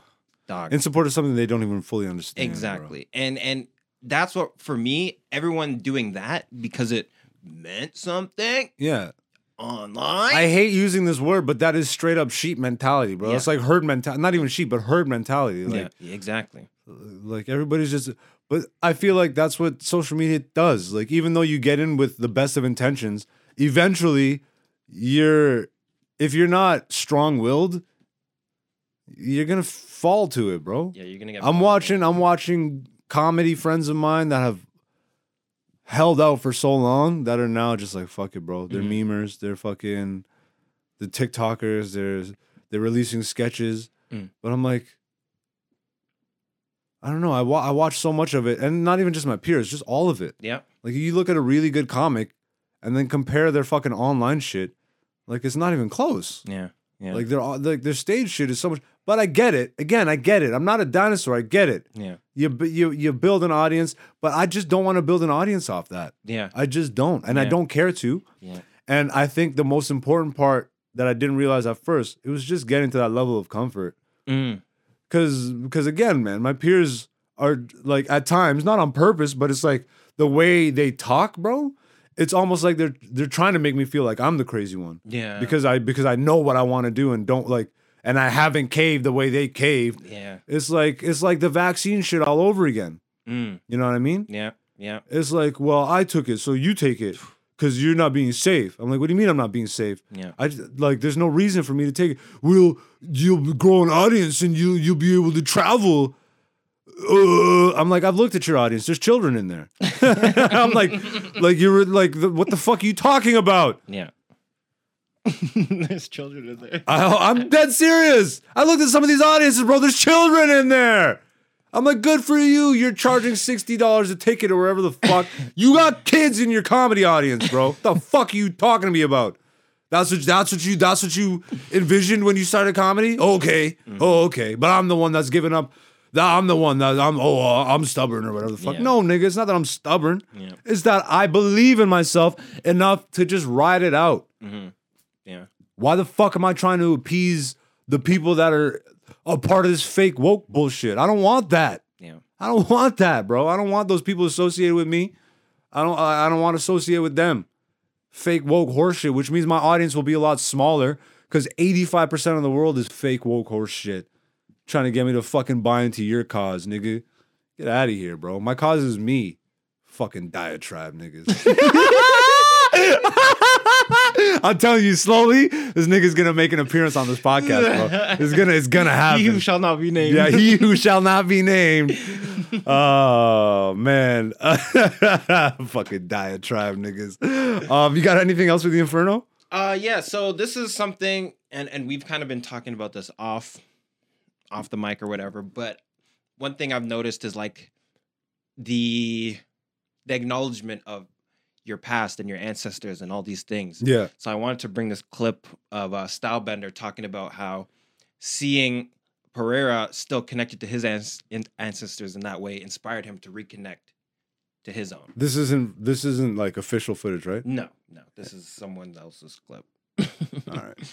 dog. in support of something they don't even fully understand. bro. exactly. And and that's what for me, everyone doing that because it meant something Yeah. online. I hate using this word, but that is straight up sheep mentality, bro. Yeah. It's like herd mentality. Not even sheep, but herd mentality. Like, yeah, exactly. like everybody's just. But I feel like that's what social media does. Like, even though you get in with the best of intentions, eventually, you're if you're not strong willed, you're gonna fall to it, bro. Yeah, you're gonna get. I'm watching. I'm watching comedy friends of mine that have held out for so long that are now just like fuck it, bro. They're Mhm. memers. They're fucking the TikTokers. They're they're releasing sketches, Mm. but I'm like, I don't know. I wa- I watch so much of it, and not even just my peers, just all of it. Yeah. Like you look at a really good comic, and then compare their fucking online shit, like it's not even close. Yeah. Yeah. Like their like their stage shit is so much. But I get it. Again, I get it. I'm not a dinosaur. I get it. yeah. You you you build an audience, but I just don't want to build an audience off that. Yeah. I just don't, and I don't care to. Yeah. And I think the most important part that I didn't realize at first, it was just getting to that level of comfort. Mm. Cause because again, man, my peers are like at times, not on purpose, but it's like the way they talk, bro. It's almost like they're they're trying to make me feel like I'm the crazy one. Yeah. Because I because I know what I want to do and don't like and I haven't caved the way they caved. Yeah. It's like it's like the vaccine shit all over again. Mm. You know what I mean? Yeah. Yeah. It's like, well, I took it, so you take it because you're not being safe. I'm like, what do you mean I'm not being safe? Yeah. I like, there's no reason for me to take it. Well, you'll grow an audience and you you'll be able to travel. Uh, I'm like, I've looked at your audience. There's children in there. I'm like, like you're like, what the fuck are you talking about? Yeah. There's children in there. I, I'm dead serious. I looked at some of these audiences, bro. There's children in there. I'm like, good for you. You're charging sixty dollars a ticket or wherever the fuck. You got kids in your comedy audience, bro. the fuck are you talking to me about? That's what that's what you that's what you envisioned when you started comedy. Okay, oh okay. But I'm the one that's giving up. I'm the one that I'm. Oh, uh, I'm stubborn or whatever the fuck. Yeah. No, nigga, it's not that I'm stubborn. Yeah. It's that I believe in myself enough to just ride it out. Mm-hmm. Yeah. Why the fuck am I trying to appease the people that are a part of this fake woke bullshit? I don't want that. Yeah. I don't want that, bro. I don't want those people associated with me. I don't. I I don't want to associate with them. Fake woke horseshit, which means my audience will be a lot smaller because 85% of the world is fake woke horseshit. Trying to get me to fucking buy into your cause, nigga. Get out of here, bro. My cause is me. Fucking diatribe, niggas. I'm telling you, slowly, this nigga's gonna make an appearance on this podcast, bro. It's gonna, it's gonna happen. He who shall not be named. Yeah, he who shall not be named. Oh man, fucking diatribe niggas. Um, you got anything else with the Inferno? Uh yeah, so this is something and and we've kind of been talking about this off off the mic or whatever, but one thing I've noticed is like the the acknowledgement of your past and your ancestors and all these things. Yeah. So I wanted to bring this clip of uh, Stylebender talking about how seeing Pereira still connected to his ancestors in that way inspired him to reconnect to his own. This isn't this isn't like official footage, right? No, no, this is someone else's clip. All right.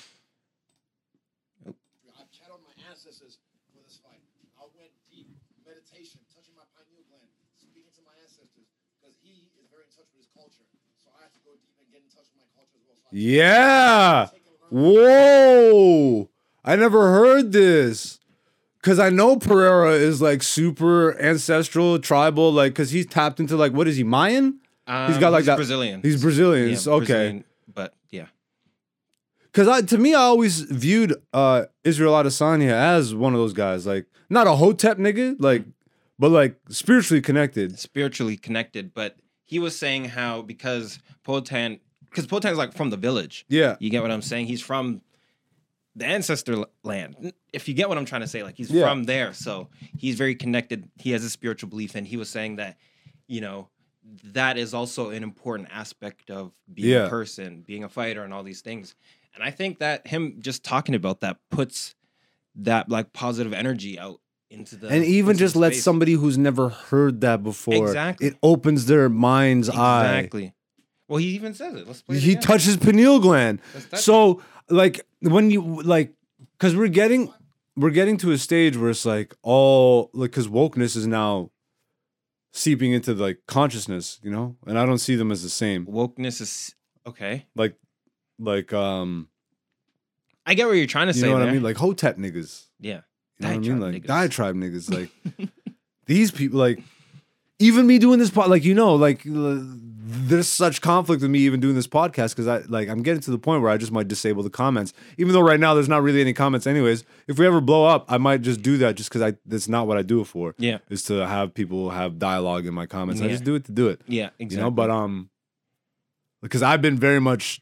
I've channeled my ancestors for this fight. I went deep, meditation, touching my pineal gland, speaking to my ancestors, because he is very in touch with his culture. So I had to go deep and get in touch with my culture as well. So I Yeah. take and learn Whoa. I never heard this. Cause I know Pereira is like super ancestral, tribal, like cause he's tapped into like what is he, Mayan? Um, he's got, like, that- Brazilian. He's Brazilian. Yeah, okay. Brazilian, but yeah, Cause I to me I always viewed uh Israel Adesanya as one of those guys, like not a hotep nigga, like but like spiritually connected. spiritually connected. But he was saying how because Poatan, because Poatan's like from the village. Yeah. You get what I'm saying? He's from the ancestor land. If you get what I'm trying to say, like he's Yeah. from there, so he's very connected. He has a spiritual belief, and he was saying that, you know, that is also an important aspect of being Yeah. a person, being a fighter, and all these things. And I think that him just talking about that puts that like positive energy out into the and even just let somebody who's never heard that before. Exactly. It opens their mind's eye. exactly. Well, he even says it. Let's play. It He again. touches pineal gland. Touch So like when you like because we're getting we're getting to a stage where it's like all like because wokeness is now seeping into like consciousness, you know, and I don't see them as the same. wokeness is okay. Like like um I get what you're trying to you say. You know what I mean? Like hotep niggas. yeah, You know what I mean? Like niggas. diatribe niggas. Like these people, like even me doing this part. like you know, like there's such conflict with me even doing this podcast because I like I'm getting to the point where I just might disable the comments, even though right now there's not really any comments. Anyways, if we ever blow up, I might just do that just because I that's not what I do it for. yeah, Is to have people have dialogue in my comments. I just do it to do it. yeah, exactly. You know, but um, because I've been very much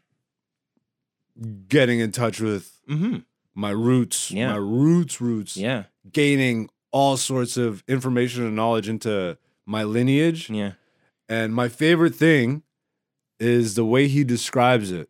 getting in touch with hmm my roots, Yeah. my roots, roots yeah, gaining all sorts of information and knowledge into my lineage. yeah, And my favorite thing is the way he describes it.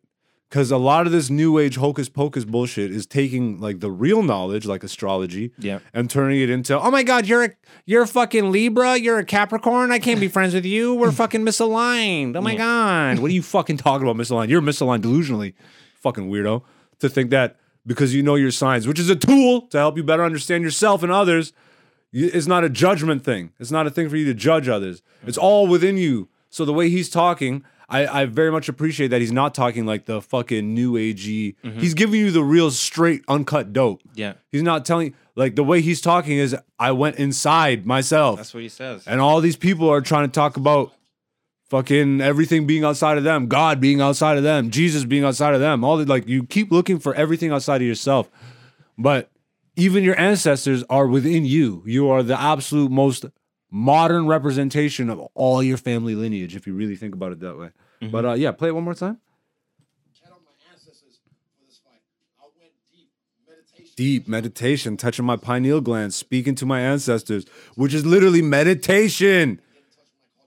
Because a lot of this new age hocus pocus bullshit is taking like the real knowledge, like astrology, yeah. and turning it into, oh my God, you're a you're a fucking Libra, you're a Capricorn, I can't be friends with you. We're fucking misaligned. Oh my. God. What are you fucking talking about, misaligned? You're misaligned delusionally, fucking weirdo. To think that because you know your signs, which is a tool to help you better understand yourself and others, it's not a judgment thing. It's not a thing for you to judge others. It's all within you. So the way he's talking, I, I very much appreciate that he's not talking like the fucking new agey. Mm-hmm. He's giving you the real straight, uncut dope. Yeah, He's not telling like the way he's talking is I went inside myself. that's what he says. and all these people are trying to talk about fucking everything being outside of them, God being outside of them, Jesus being outside of them. All the like you keep looking for everything outside of yourself. But even your ancestors are within you. You are the absolute most modern representation of all your family lineage if you really think about it that way. But uh yeah, play it one more time. channeled my ancestors for this fight. I went deep, meditation. deep meditation, touching my pineal gland, speaking to my ancestors, which is literally meditation.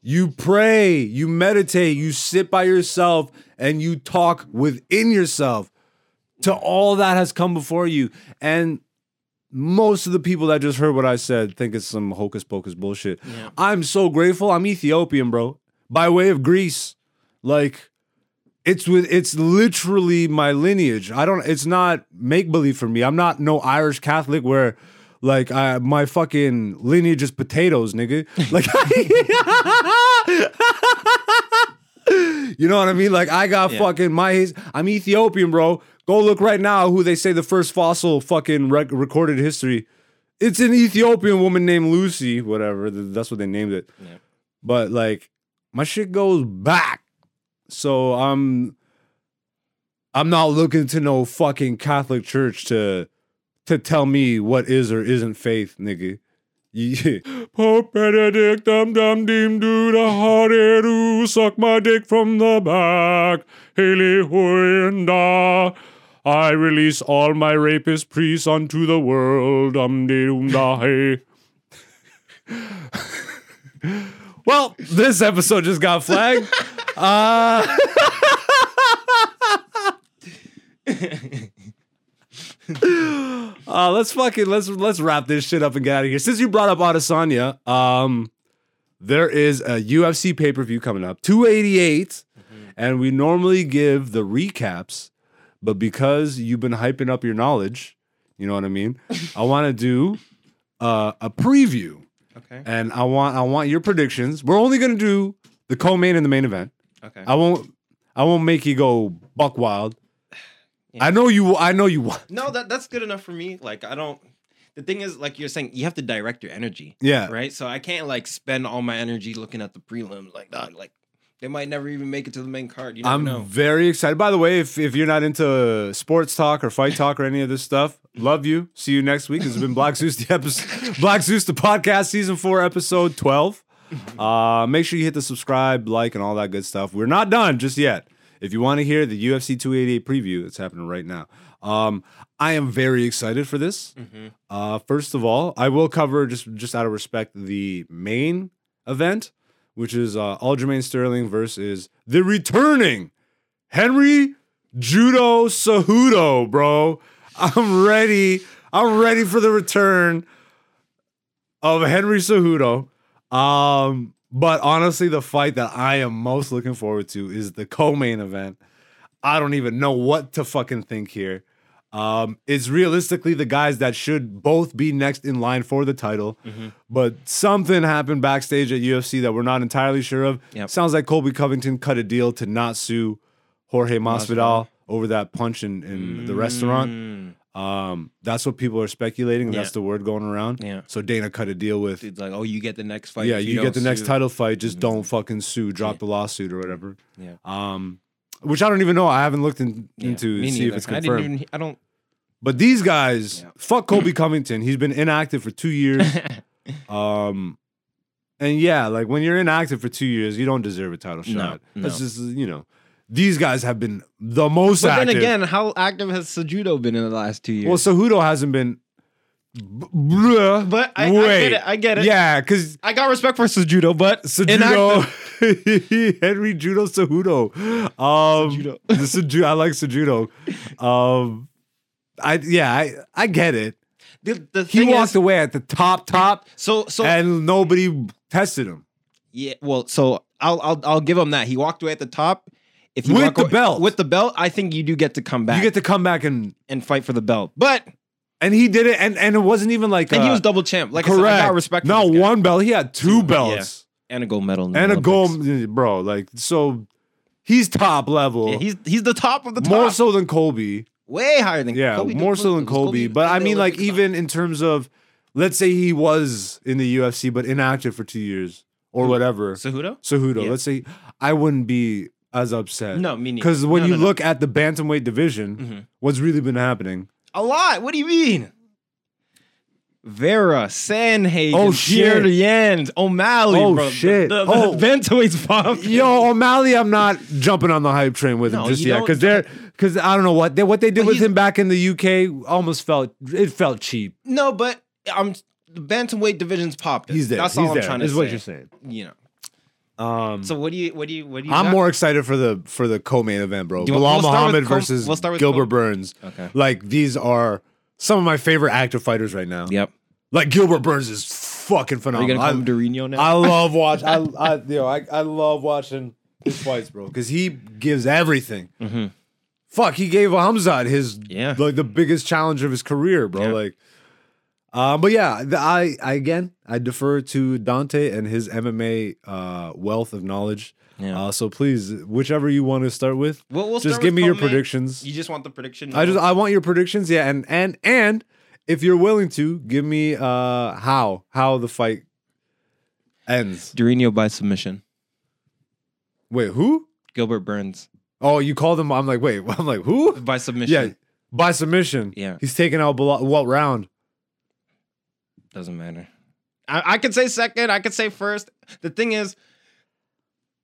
You pray, you meditate, you sit by yourself, and you talk within yourself to all that has come before you. And most of the people that just heard what I said think it's some hocus pocus bullshit. Yeah. I'm so grateful. I'm Ethiopian, bro, by way of Greece. Like, it's with it's literally my lineage. I don't. It's not make believe for me. I'm not no Irish Catholic where. Like I, my fucking lineage is potatoes, nigga. Like, you know what I mean? Like I got Yeah. fucking my. I'm Ethiopian, bro. Go look right now who they say the first fossil fucking rec- recorded history. It's an Ethiopian woman named Lucy, whatever. That's what they named it. Yeah. But like my shit goes back. So I'm I'm not looking to no fucking Catholic church to to tell me what is or isn't faith, nigga. Yeah. Pope Benedict, dum dum dim do the hardy do, suck my dick from the back. Haley da. I release all my rapist priests unto the world. Dum de dum da hey. Well, this episode just got flagged. Uh, uh, let's fucking let's let's wrap this shit up and get out of here. Since you brought up Adesanya, um, there is a UFC pay per view coming up, 288, and we normally give the recaps, but because you've been hyping up your knowledge, you know what I mean. I want to do uh, a preview, Okay. and I want I want your predictions. We're only gonna do the co-main and the main event. Okay. I won't I won't make you go buck wild. I know you. I know you want. No, that that's good enough for me. Like I don't. The thing is, like you're saying, you have to direct your energy, Yeah. right? So I can't like spend all my energy looking at the prelims. Like, that. like they might never even make it to the main card. You I'm know. very excited. By the way, if, if you're not into sports talk or fight talk or any of this stuff, love you. See you next week. This has been Black Zeus, the episode, Black Zeus, the podcast, season four, episode 12. Uh, make sure you hit the subscribe, like, and all that good stuff. We're not done just yet. If you want to hear the UFC 288 preview, it's happening right now. Um, I am very excited for this. Mhm. Uh, first of all, I will cover just just out of respect the main event, which is uh, Aljamain Sterling versus the returning Henry Judo Cejudo, bro. I'm ready. I'm ready for the return of Henry Cejudo. Um, but honestly, the fight that I am most looking forward to is the co-main event. I don't even know what to fucking think here. Um, it's realistically the guys that should both be next in line for the title, Mhm. but something happened backstage at UFC that we're not entirely sure of. Yep. Sounds like Colby Covington cut a deal to not sue Jorge Masvidal Masvidal. over that punch in, in the restaurant. Um, that's what people are speculating. That's Yeah. the word going around. Yeah. So Dana cut a deal with It's like, oh, you get the next fight. yeah, if you, get the next title fight. Just Mhm. don't fucking sue. Drop Yeah. the lawsuit or whatever. Yeah. Um, which I don't even know. I haven't looked in, Yeah, into see neither. if it's I confirmed. didn't even. I don't. But these guys, fuck Kobe Covington. He's been inactive for two years. Um, and yeah, like when you're inactive for two years, you don't deserve a title No, shot. That's no. just you know, these guys have been the most but active. then again, how active has Cejudo been in the last two years? well, Cejudo hasn't been. bleh. but I, I get it. I get it. yeah, because I got respect for Cejudo, but inactive- Henry Judo Cejudo. Um, Cejudo. the I like Cejudo. Um, I yeah, I I get it. The, the He walked is, away at the top, top, so so and nobody tested him. yeah. Well, so I'll I'll I'll give him that. He walked away at the top. If you With the belt. with the belt, I think you do get to come back You get to come back and and fight for the belt. But and he did it, and and it wasn't even like and he uh, was double champ. Like correct. I said, I got respect. Not one belt. He had two Two, belts and a gold medal and a Olympics. gold, bro. Like so, he's top level. Yeah, he's he's the top of the top. more so than Colby. way higher than Yeah, Kobe. more so than was Kobe Colby. But I mean, like even in terms of, let's say he was in the UFC but inactive for two years or whatever. Cejudo. Cejudo. Yeah. Let's say I wouldn't be as upset. No, me neither. Because when No, you no, no. look at the bantamweight division, Mhm. what's really been happening? a lot. What do you mean? Vera, Sandhagen, Oh, shit. Yans, O'Malley, Oh, bro. shit. The, the, Oh. the bantamweight's popped. Yo, O'Malley, I'm not jumping on the hype train with him just yet because they're because I don't know what they what they did with him back in the UK almost felt it felt cheap. No, but I'm the bantamweight division's popped. He's there. That's He's all I'm there, trying to is say. what you're saying. You know. Um, So what do you what do you what do you? I'm got? more excited for the for the co-main event, bro. You Bilal we'll start Muhammad co- versus we'll start with Gilbert co- Burns. Okay. Like these are some of my favorite active fighters right now. Yep. Like Gilbert Burns is fucking phenomenal. Are you gonna call him I, Durinho now? I love watch. I, I you know I, I love watching his fights, bro, because he gives everything. Mhm. Fuck, he gave Hamzat his Yeah. like the biggest challenge of his career, bro. Yeah. Like, um, but yeah, the, I, I again I defer to Dante and his MMA uh, wealth of knowledge. Yeah. Uh, so please, whichever you want to start with, We'll- we'll just start give with me your co-main. predictions. You just want the prediction? I just I want your predictions, yeah, and and and if you're willing to give me uh how how the fight ends. Durinho by submission. Wait, who? Gilbert Burns Oh, you called him. I'm like, wait, I'm like, who? by submission. Yeah, by submission. Yeah. he's taking out Bilal, what round? Doesn't matter. I, I could say second. I could say first. The thing is,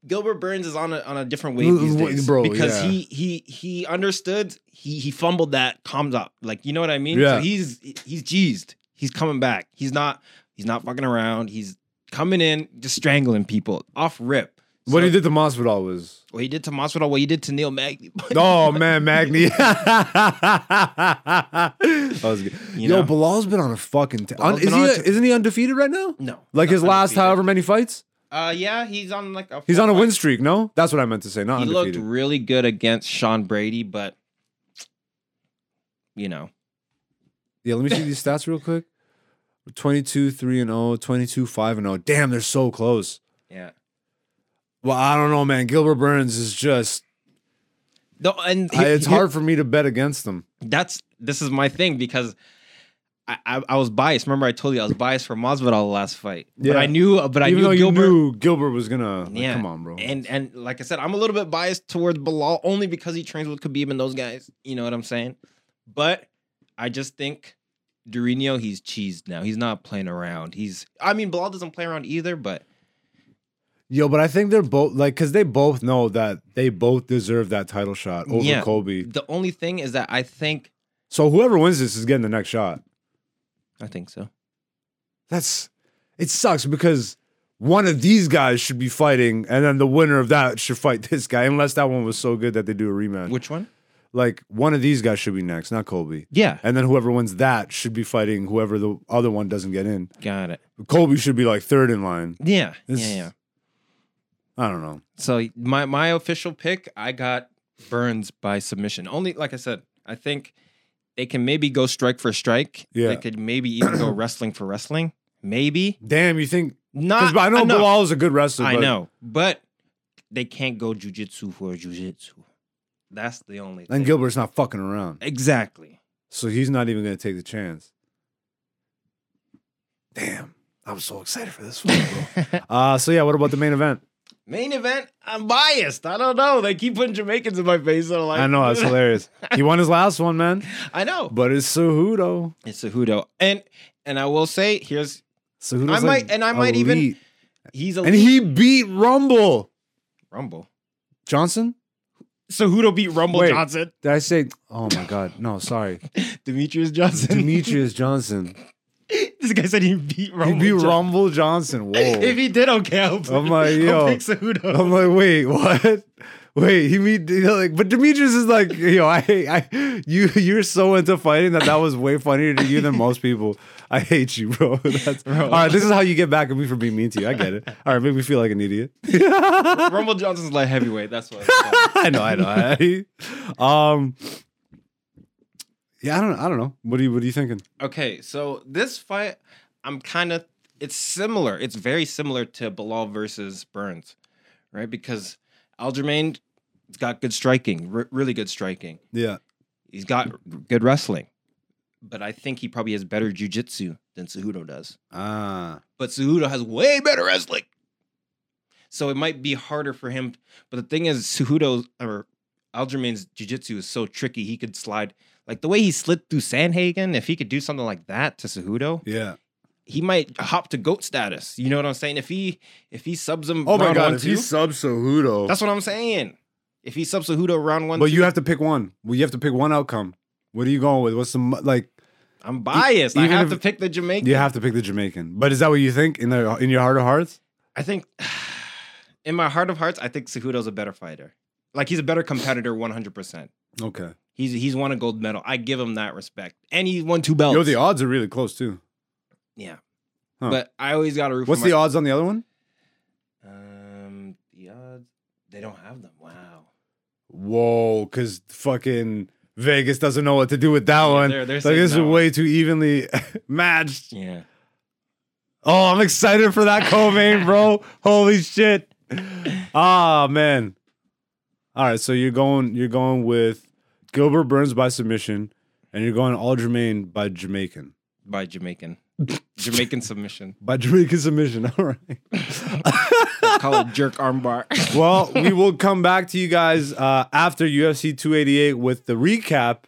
Gilbert Burns is on a on a different wave these days, bro, because yeah. he he he understood. He he fumbled that comes up. Like you know what I mean. Yeah. So he's he's cheesed. He's coming back. He's not he's not fucking around. He's coming in, just strangling people off rip. What So- he did to Masvidal was. What he did to Masvidal, what he did to Neil Magny. Oh man, Magny. that was good. You Yo, know? Bilal's been on a fucking. T- Bilal's is he? A, t- isn't he undefeated right now? no, Like his last undefeated. however many fights? Uh, yeah, he's on like a. He's on a win streak. No, that's what I meant to say. Not He looked really good against Sean Brady, but you know, Yeah, let me see these stats real quick. 22 3 and 0, 22 5 and 0. Damn, they're so close. yeah. Well, I don't know, man. Gilbert Burns is just No, and I, it's he- hard for me to bet against them. That's this is my thing because I, I I was biased. Remember, I told you I was biased for Masvidal the last fight, but I knew, but I Even knew though you Gilbert. knew Gilbert was gonna like, Yeah. come on, bro. And and like I said, I'm a little bit biased towards Bilal only because he trains with Khabib and those guys. You know what I'm saying? But I just think Durinho, he's cheesed now. He's not playing around. He's I mean Bilal doesn't play around either, but Yo, but I think they're both like because they both know that they both deserve that title shot over Yeah. Kobe. the only thing is that I think So whoever wins this is getting the next shot. I think so. That's it sucks because one of these guys should be fighting, and then the winner of that should fight this guy, unless that one was so good that they do a rematch. Which one? like one of these guys should be next, not Kobe. Yeah. And then whoever wins that should be fighting whoever the other one doesn't get in. Got it. Kobe should be like third in line. Yeah. This- yeah, yeah. I don't know. So my my official pick, I got Burns by submission. Only like I said, I think they can maybe go strike for strike. Yeah. They could maybe even go wrestling for wrestling. Maybe. Damn, you think? Not I know enough. Bilal is a good wrestler. I but know, but they can't go jujitsu for jujitsu. That's the only thing. And Gilbert's not fucking around, exactly. so he's not even going to take the chance. Damn, I'm so excited for this one, bro. uh, so yeah, what about the main event? Main event, I'm biased. I don't know. They keep putting Jamaicans in my face. So like, I know that's hilarious. He won his last one, man, I know. but it's Cejudo. It's Cejudo, and and I will say, here's Cejudo's I like might- and I might even- he's a and he beat Rumble Rumble. Johnson. Cejudo beat Rumble Wait. Johnson. Did I say? Oh my God, no, sorry, Demetrious Johnson. Demetrious Johnson. This guy said he beat He beat Johnson. Rumble Johnson. Whoa. If he did, okay. I'll, I'm like, yo. I'm like, wait, what? Wait, he mean you know, like, but Demetrious is like, yo, I I, you, you're so into fighting that that was way funnier to you than most people. I hate you, bro. That's, Bro. All right, this is how you get back at me for being mean to you. I get it. All right, make me feel like an idiot. Rumble Johnson's light heavyweight. That's what. I know, I know. I, um, yeah, I don't, I don't know. What are you, what are you thinking? okay, so this fight, I'm kind of. It's similar. It's very similar to Bilal versus Burns, right? Because Aljamain, has got good striking, re- really good striking. Yeah, He's got good wrestling, but I think he probably has better jujitsu than Cejudo does. ah, but Cejudo has way better wrestling. So it might be harder for him. But the thing is, Cejudo or Aljamain's jiu-jitsu is so tricky. He could slide like the way he slid through Sandhagen. If he could do something like that to Cejudo, yeah. he might hop to goat status. You know what I'm saying? If he if he subs him, Oh my god, one, if two, he subs Cejudo, that's what I'm saying. If he subs Cejudo round one, but two, you have to pick one. Well, you have to pick one outcome. What are you going with? What's the like? I'm biased. I have to pick the Jamaican. You have to pick the Jamaican. But is that what you think in the in your heart of hearts? I think in my heart of hearts, I think Cejudo's a better fighter. Like he's a better competitor, 100%. Okay. He's he's won a gold medal. I give him that respect, and he won two belts. Yo, the odds are really close too. yeah, Huh. but I always got to root. What's for the my, odds on the other one? Um, the odds they don't have them. Wow. Whoa, because fucking Vegas doesn't know what to do with that one. they're- they're like saying this is way too evenly matched. Yeah. Oh, I'm excited for that co-main, bro. Holy shit. Ah, man. All right, so you're going you're going with Gilbert Burns by submission, and you're going Aldermain by Jamaican. By Jamaican, Jamaican submission. By Jamaican submission. All right. Call it jerk armbar. well, we will come back to you guys uh, after UFC 288 with the recap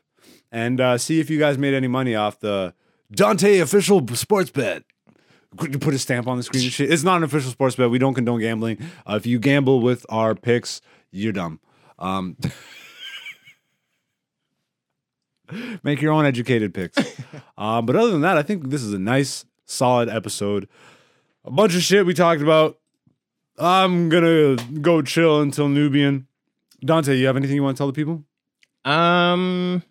and uh, see if you guys made any money off the Dante official sports bet. You put a stamp on the screen and shit. It's not an official sports bet. We don't condone gambling. Uh, if you gamble with our picks, you're dumb. Um, make your own educated picks. Uh, but other than that, I think this is a nice, solid episode. A bunch of shit we talked about. I'm gonna go chill until Nubian. Dante, you have anything you want to tell the people? Um,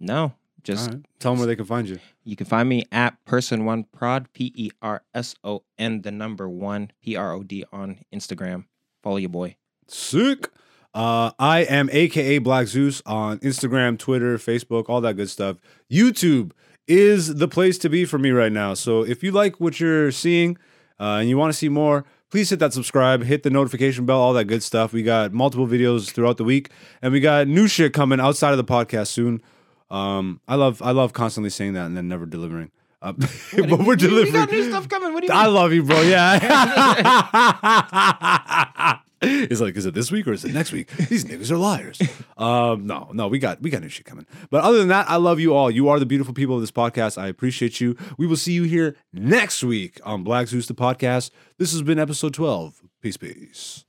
no, just right. Tell them where they can find you. you can find me at person one prod p e r s o n the number one p r o d on Instagram. Follow your boy. Sick. Uh, I am AKA Black Zeus on Instagram, Twitter, Facebook, all that good stuff. YouTube is the place to be for me right now. So if you like what you're seeing uh, and you want to see more, please hit that subscribe, hit the notification bell, all that good stuff. We got multiple videos throughout the week, and we got new shit coming outside of the podcast soon. Um, I love I love constantly saying that and then never delivering. Uh, but we're delivering. We got new stuff coming. What do you I love you, bro. Yeah. it's like, is it this week or is it next week? These niggas are liars. Um, no, no, we got we got new shit coming. But other than that, I love you all. You are the beautiful people of this podcast. I appreciate you. We will see you here next week on Black Zeus the podcast. This has been episode 12. Peace, peace.